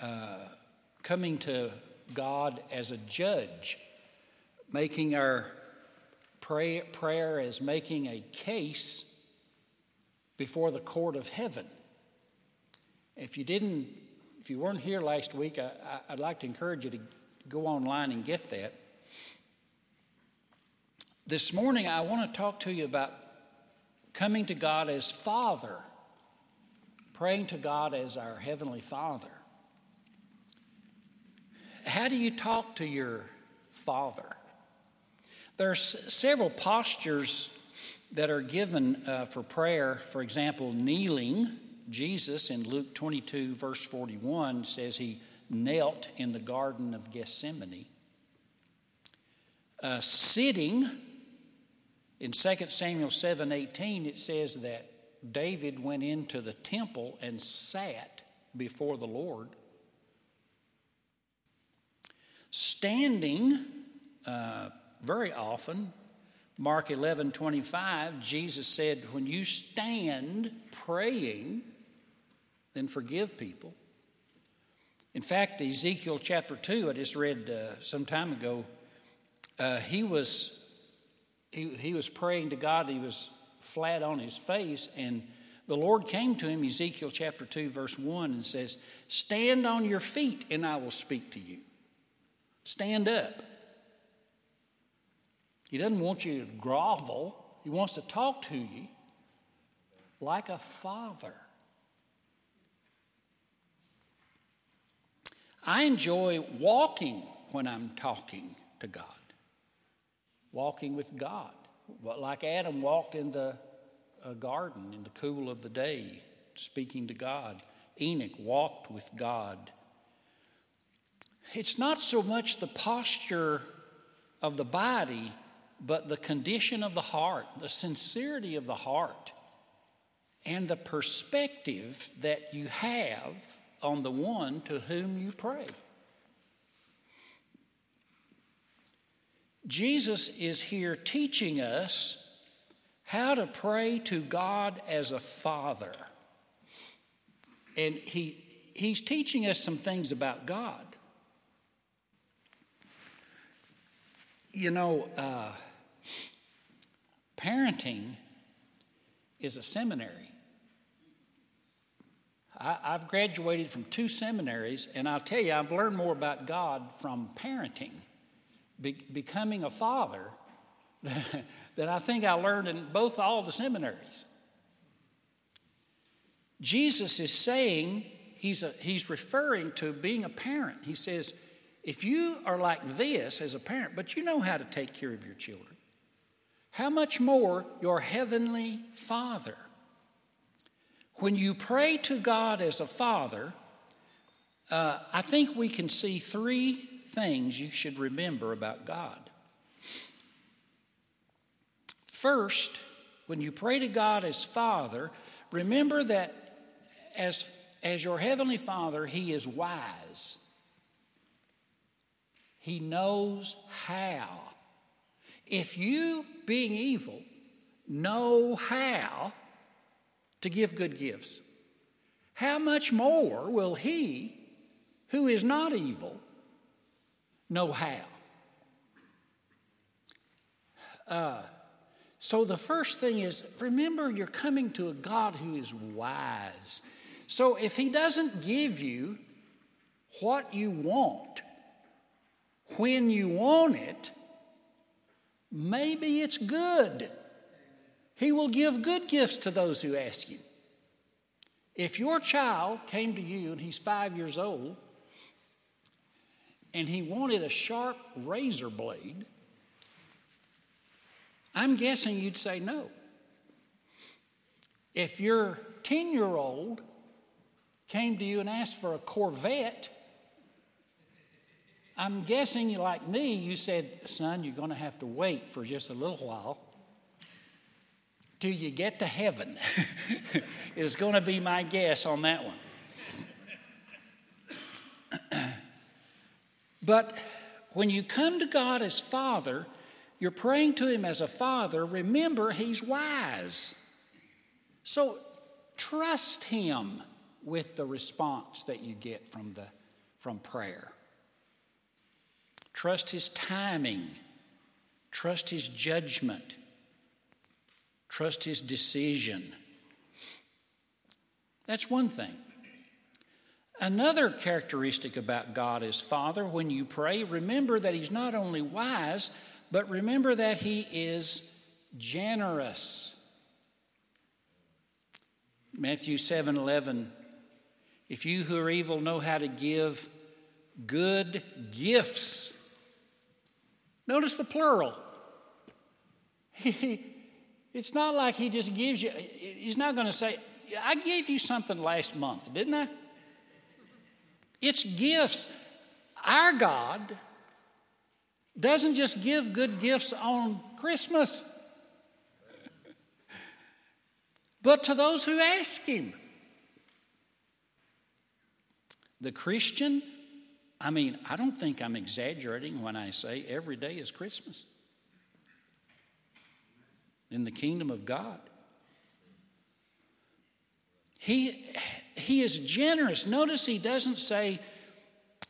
uh, coming to God as a judge, making our pray, prayer as making a case before the court of heaven. If you didn't, if you weren't here last week, I, would like to encourage you to go online and get that. This morning, I want to talk to you about coming to God as Father, praying to God as our Heavenly Father. How do you talk to your Father? There are s- several postures that are given uh, for prayer. For example, kneeling. Jesus in Luke 22, verse 41, says he knelt in the Garden of Gethsemane. Uh, sitting, in 2 Samuel 7 18, it says that David went into the temple and sat before the Lord. Standing, uh, very often, Mark 11 25, Jesus said, When you stand praying, then forgive people. In fact, Ezekiel chapter 2, I just read uh, some time ago, uh, he, was, he, he was praying to God. He was flat on his face, and the Lord came to him, Ezekiel chapter 2, verse 1, and says, Stand on your feet, and I will speak to you. Stand up. He doesn't want you to grovel, He wants to talk to you like a father. I enjoy walking when I'm talking to God, walking with God. Like Adam walked in the uh, garden in the cool of the day, speaking to God. Enoch walked with God. It's not so much the posture of the body but the condition of the heart, the sincerity of the heart, and the perspective that you have on the one to whom you pray. Jesus is here teaching us how to pray to God as a father. And he, he's teaching us some things about God. You know, uh, Parenting is a seminary. I, have graduated from two seminaries, and I'll tell you, I've learned more about God from parenting, be, becoming a father, than I think I learned in both all the seminaries. Jesus is saying, he's, a, he's referring to being a parent. He says, if you are like this as a parent, but you know how to take care of your children, how much more your heavenly Father? When you pray to God as a Father, uh, I think we can see three things you should remember about God. First, when you pray to God as Father, remember that as, as your Heavenly Father, He is wise. He knows how. If you being evil, know how to give good gifts, how much more will he who is not evil know how? Uh, so the first thing is remember you're coming to a God who is wise. So if he doesn't give you what you want when you want it, maybe it's good. He will give good gifts to those who ask Him. If your child came to you and he's five years old and he wanted a sharp razor blade, I'm guessing you'd say no. If your 10 year old came to you and asked for a Corvette, I'm guessing, like me, you said, son, you're going to have to wait for just a little while till you get to heaven, is going to be my guess on that one. but when you come to God as Father, you're praying to Him as a Father, remember He's wise. So trust Him with the response that you get from the from prayer. Trust His timing. Trust His judgment. Trust His decision. That's one thing. Another characteristic about God as Father, when you pray, remember that He's not only wise, but remember that He is generous. Matthew 7 11. If you who are evil know how to give good gifts, notice the plural. it's not like he just gives you, he's not going to say, I gave you something last month, didn't I? It's gifts. Our God doesn't just give good gifts on Christmas, but to those who ask Him. The Christian, I mean, I don't think I'm exaggerating when I say every day is Christmas in the kingdom of God. He, he is generous. Notice he doesn't say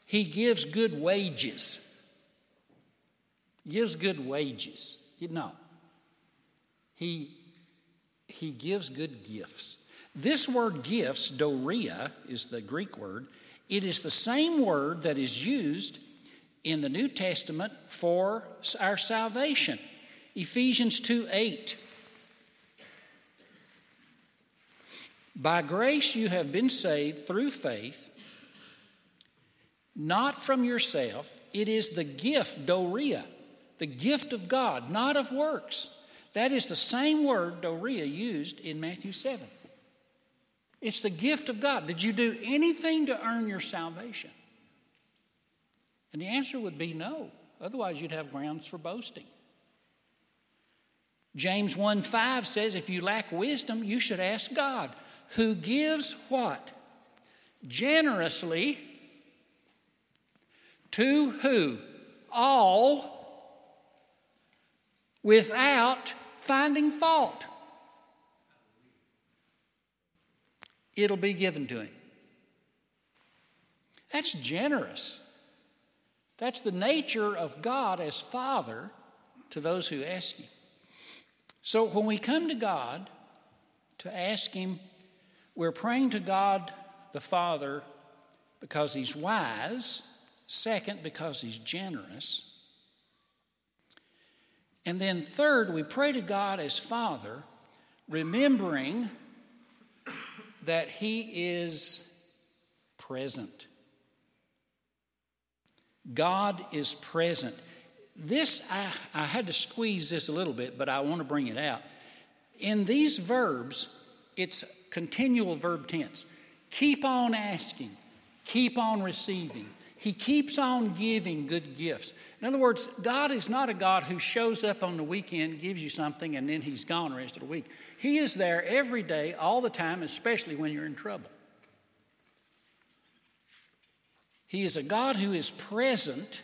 he gives good wages. gives good wages. No. He, he gives good gifts. This word gifts, doria, is the Greek word. It is the same word that is used in the New Testament for our salvation. Ephesians 2 8. By grace you have been saved through faith, not from yourself. It is the gift, doria, the gift of God, not of works. That is the same word, doria, used in Matthew 7. It's the gift of God. Did you do anything to earn your salvation? And the answer would be no. Otherwise, you'd have grounds for boasting. James 1 5 says, If you lack wisdom, you should ask God who gives what? Generously to who? All without finding fault. It'll be given to him. That's generous. That's the nature of God as Father to those who ask Him. So when we come to God to ask Him we're praying to God the Father because He's wise, second, because He's generous. And then, third, we pray to God as Father, remembering that He is present. God is present. This, I, I had to squeeze this a little bit, but I want to bring it out. In these verbs, it's continual verb tense. Keep on asking, keep on receiving. He keeps on giving good gifts. In other words, God is not a God who shows up on the weekend, gives you something, and then he's gone the rest of the week. He is there every day, all the time, especially when you're in trouble. He is a God who is present,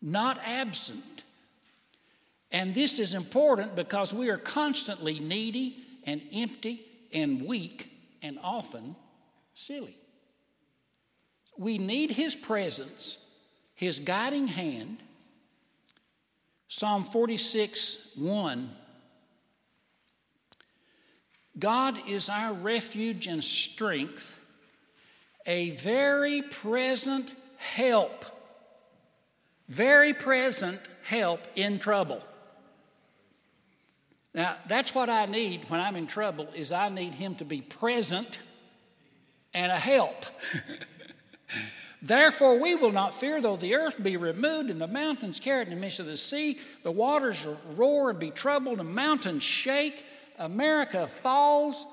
not absent. And this is important because we are constantly needy and empty and weak and often silly. We need His presence, His guiding hand. Psalm 46 1. God is our refuge and strength, a very present help, very present help in trouble. Now, that's what I need when I'm in trouble is I need him to be present and a help. Therefore, we will not fear, though the earth be removed and the mountains carried in the midst of the sea, the waters roar and be troubled, and mountains shake, America falls,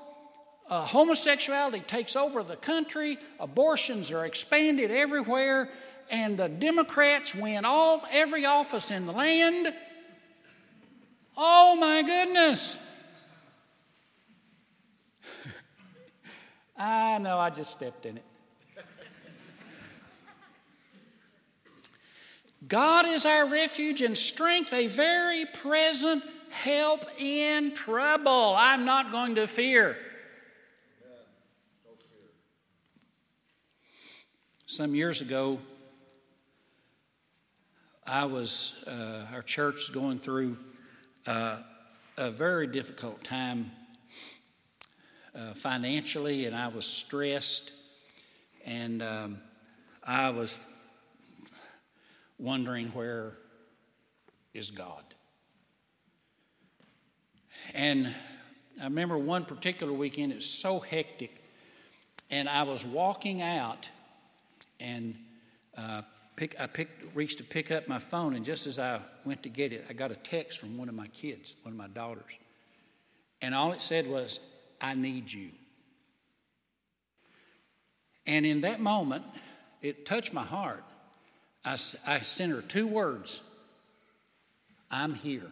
uh, homosexuality takes over the country, abortions are expanded everywhere, and the Democrats win all every office in the land. Oh my goodness. I know, I just stepped in it. God is our refuge and strength, a very present help in trouble. I'm not going to fear. Some years ago, I was, uh, our church was going through uh, a very difficult time uh, financially, and I was stressed, and um, I was wondering where is God. And I remember one particular weekend, it was so hectic, and I was walking out, and uh, pick, I picked, reached to pick up my phone, and just as I went to get it, I got a text from one of my kids, one of my daughters. And all it said was, I need you. And in that moment, it touched my heart. I, I sent her two words I'm here.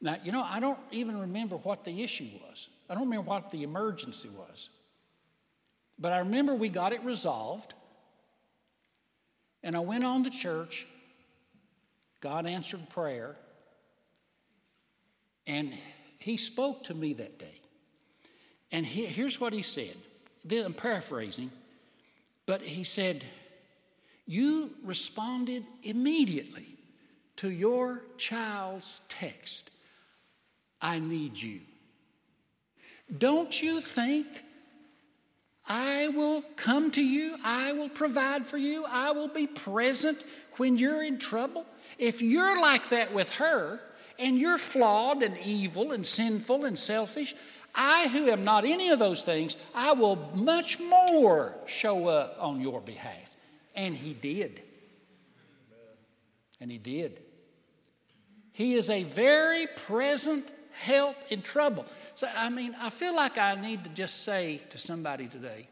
Now, you know, I don't even remember what the issue was. I don't remember what the emergency was. But I remember we got it resolved. And I went on to church. God answered prayer. And He spoke to me that day. And he, here's what He said. I'm paraphrasing, but He said, You responded immediately to your child's text I need you. Don't you think I will come to you? I will provide for you. I will be present when you're in trouble. If you're like that with her, and you're flawed and evil and sinful and selfish, I, who am not any of those things, I will much more show up on your behalf. And he did. And he did. He is a very present help in trouble. So, I mean, I feel like I need to just say to somebody today,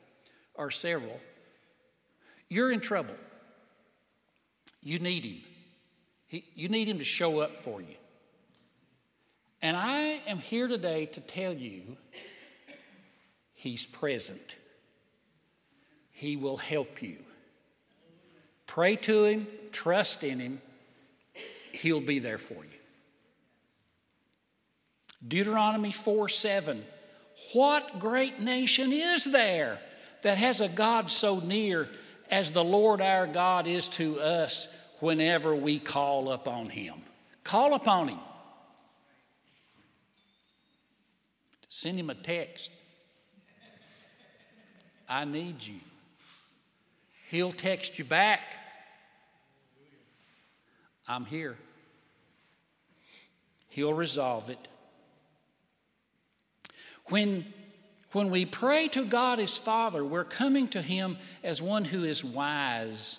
or several, you're in trouble. You need him. He, you need him to show up for you. And I am here today to tell you he's present. He will help you. Pray to him, trust in him, he'll be there for you. Deuteronomy 4 7. What great nation is there that has a God so near as the Lord our God is to us whenever we call upon him? Call upon him. Send him a text. I need you. He'll text you back. I'm here. He'll resolve it. When, when we pray to God as Father, we're coming to Him as one who is wise,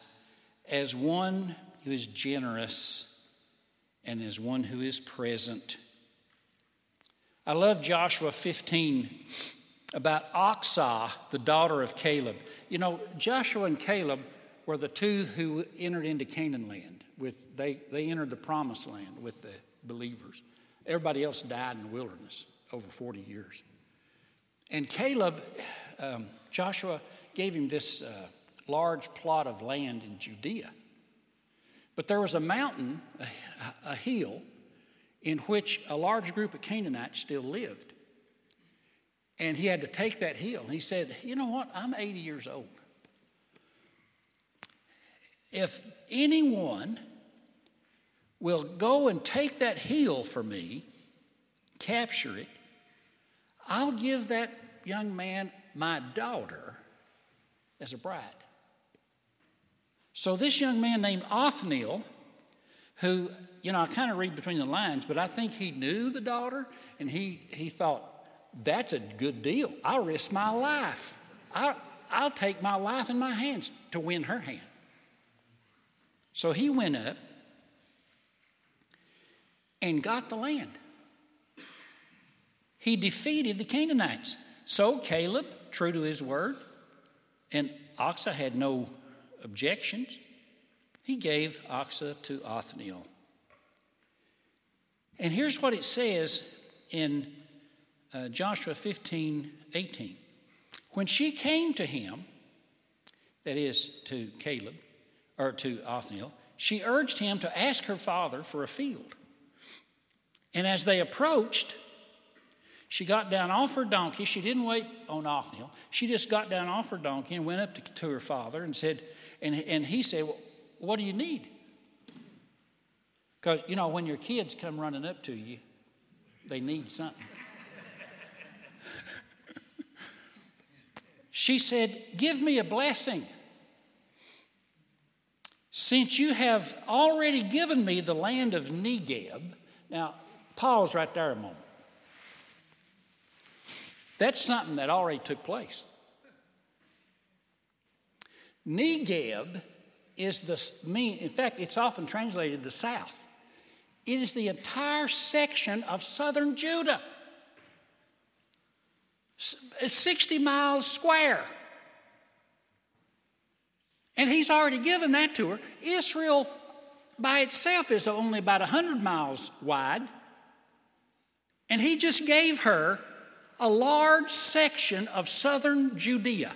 as one who is generous, and as one who is present. I love Joshua 15 about Achsah, the daughter of Caleb. You know, Joshua and Caleb were the two who entered into Canaan land. With, they, they entered the promised land with the believers. Everybody else died in the wilderness over 40 years. And Caleb, um, Joshua gave him this uh, large plot of land in Judea. But there was a mountain, a, a hill, in which a large group of Canaanites still lived. And he had to take that hill. And he said, You know what? I'm 80 years old. If anyone will go and take that heel for me, capture it, I'll give that young man my daughter as a bride. So, this young man named Othniel, who, you know, I kind of read between the lines, but I think he knew the daughter and he, he thought, that's a good deal. I'll risk my life. I'll, I'll take my life in my hands to win her hand. So he went up and got the land he defeated the Canaanites. So Caleb, true to his word, and Achsah had no objections, he gave Achsah to Othniel. And here's what it says in uh, Joshua 15 18. When she came to him, that is to Caleb, or to Othniel, she urged him to ask her father for a field. And as they approached, She got down off her donkey. She didn't wait on Othniel. She just got down off her donkey and went up to, to her father and said, and, and he said, well, What do you need? Because, you know, when your kids come running up to you, they need something. she said, Give me a blessing. Since you have already given me the land of Negeb, now pause right there a moment. That's something that already took place. Negeb is the mean, in fact, it's often translated the south. It is the entire section of southern Judah. It's 60 miles square. And he's already given that to her. Israel by itself is only about 100 miles wide. And he just gave her a large section of southern Judea.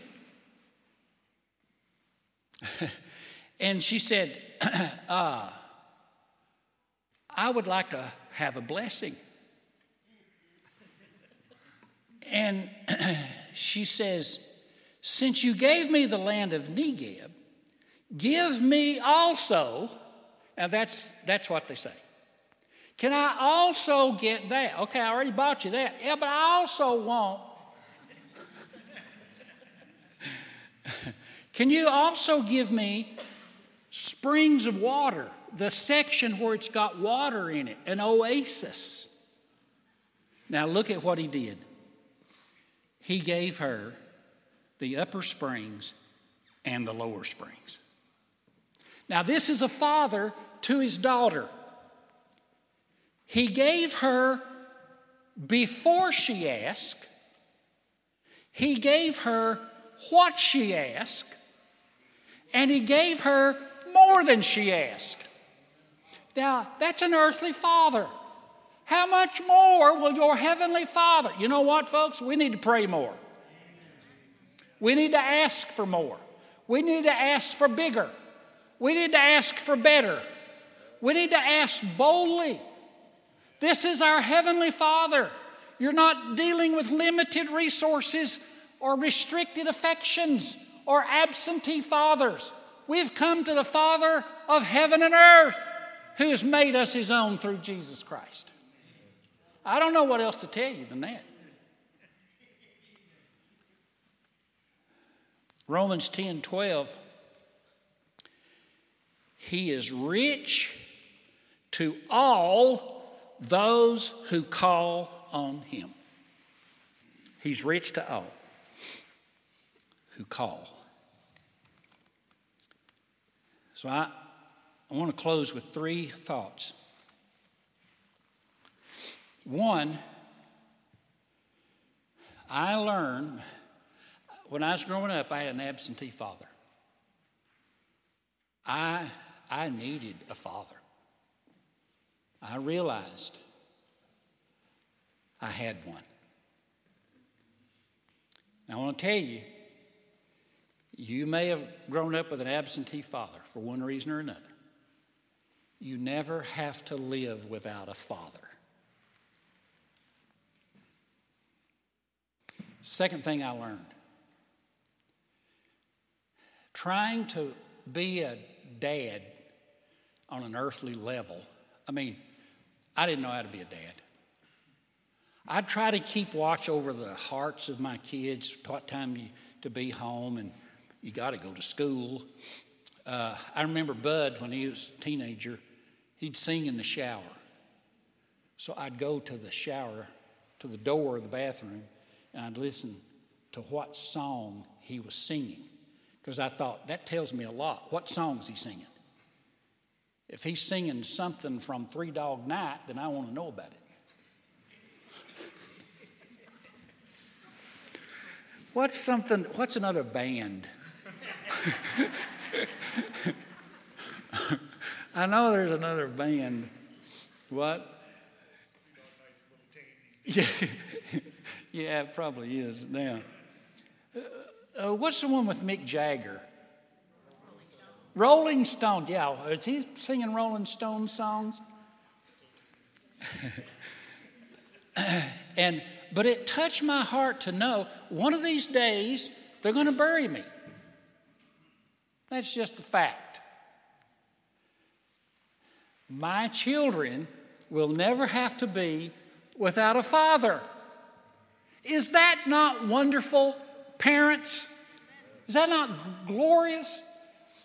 and she said, uh, I would like to have a blessing. And she says, Since you gave me the land of Negeb, give me also, and that's, that's what they say. Can I also get that? Okay, I already bought you that. Yeah, but I also want. Can you also give me springs of water, the section where it's got water in it, an oasis? Now look at what he did. He gave her the upper springs and the lower springs. Now, this is a father to his daughter. He gave her before she asked, he gave her what she asked, and he gave her more than she asked. Now, that's an earthly father. How much more will your heavenly father? You know what, folks? We need to pray more. We need to ask for more. We need to ask for bigger. We need to ask for better. We need to ask boldly. This is our Heavenly Father. You're not dealing with limited resources or restricted affections or absentee fathers. We've come to the Father of heaven and earth who has made us his own through Jesus Christ. I don't know what else to tell you than that. Romans 10 12. He is rich to all those who call on him. He's rich to all who call. So I, I want to close with three thoughts. One, I learned when I was growing up, I had an absentee father. I, I needed a father. I realized I had one. Now, I want to tell you, you may have grown up with an absentee father for one reason or another. You never have to live without a father. Second thing I learned trying to be a dad on an earthly level. I mean, I didn't know how to be a dad. I try to keep watch over the hearts of my kids, what time you, to be home, and you got to go to school. Uh, I remember Bud when he was a teenager, he'd sing in the shower. So I'd go to the shower, to the door of the bathroom, and I'd listen to what song he was singing. Because I thought, that tells me a lot. What song is he singing? If he's singing something from Three Dog Night, then I want to know about it. What's something, what's another band? I know there's another band. What? Yeah, yeah, it probably is now. Uh, uh, what's the one with Mick Jagger? Rolling Stone, yeah. Is he singing Rolling Stone songs? and but it touched my heart to know one of these days they're going to bury me. That's just a fact. My children will never have to be without a father. Is that not wonderful, parents? Is that not glorious?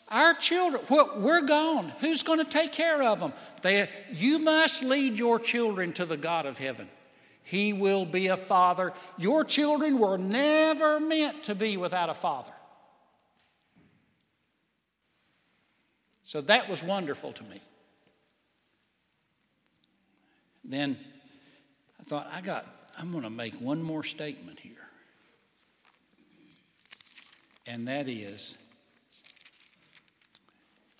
Our children, we're gone. Who's going to take care of them? They, you must lead your children to the God of heaven. He will be a father. Your children were never meant to be without a father. So that was wonderful to me. Then I thought, I got, I'm going to make one more statement here. And that is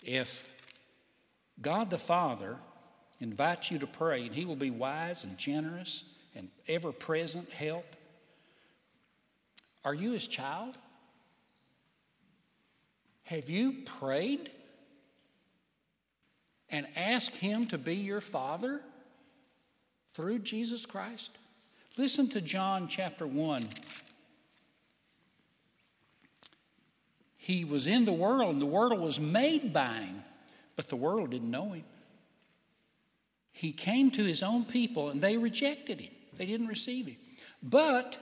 if God the Father invites you to pray, and He will be wise and generous and ever present help, are you His child? Have you prayed and asked Him to be your Father through Jesus Christ? Listen to John chapter 1. He was in the world, and the world was made by him, but the world didn't know him. He came to his own people, and they rejected him. They didn't receive him. But,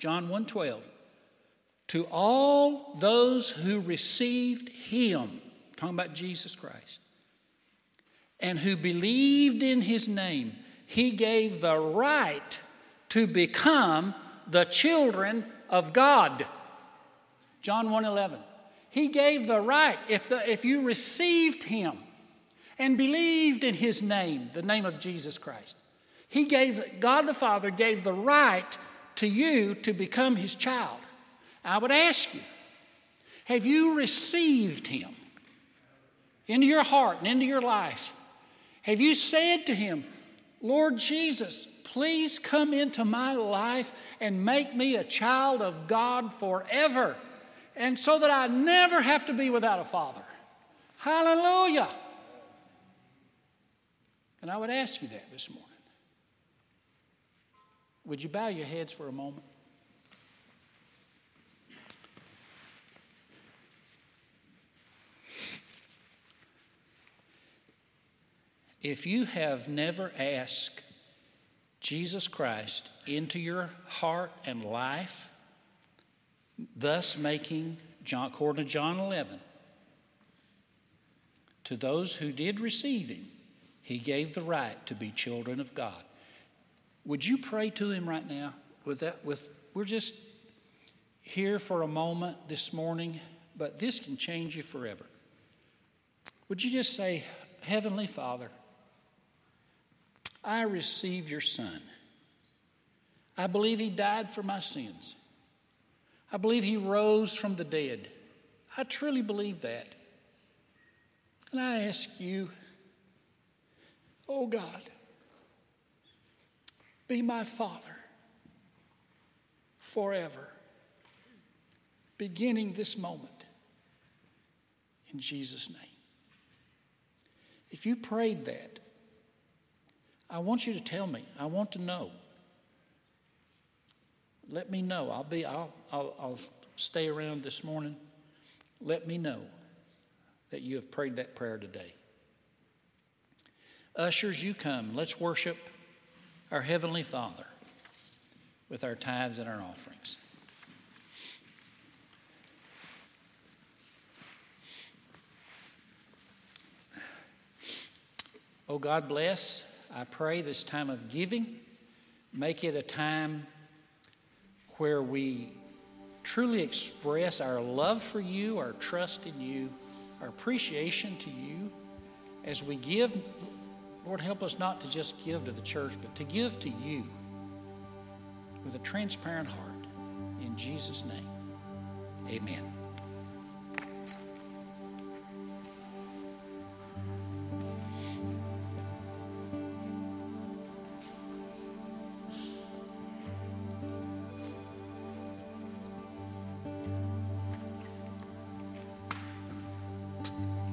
John 1:12, to all those who received him, talking about Jesus Christ, and who believed in his name, he gave the right to become the children of God. John 1:11. He gave the right if the, if you received him and believed in his name, the name of Jesus Christ. He gave God the Father gave the right to you to become his child. I would ask you, have you received him into your heart and into your life? Have you said to him, Lord Jesus, please come into my life and make me a child of God forever, and so that I never have to be without a father. Hallelujah. And I would ask you that this morning. Would you bow your heads for a moment? If you have never asked Jesus Christ into your heart and life, thus making, John, according to John 11, to those who did receive him, he gave the right to be children of God. Would you pray to him right now? With that, with we're just here for a moment this morning, but this can change you forever. Would you just say, Heavenly Father, I receive your Son. I believe He died for my sins. I believe He rose from the dead. I truly believe that. And I ask you, oh God, be my Father forever, beginning this moment, in Jesus' name. If you prayed that, I want you to tell me. I want to know. Let me know. I'll be. I'll, I'll, I'll stay around this morning. Let me know that you have prayed that prayer today. Ushers, you come. Let's worship our Heavenly Father with our tithes and our offerings. Oh, God bless I pray this time of giving, make it a time where we truly express our love for you, our trust in you, our appreciation to you. As we give, Lord, help us not to just give to the church, but to give to you with a transparent heart. In Jesus' name, amen.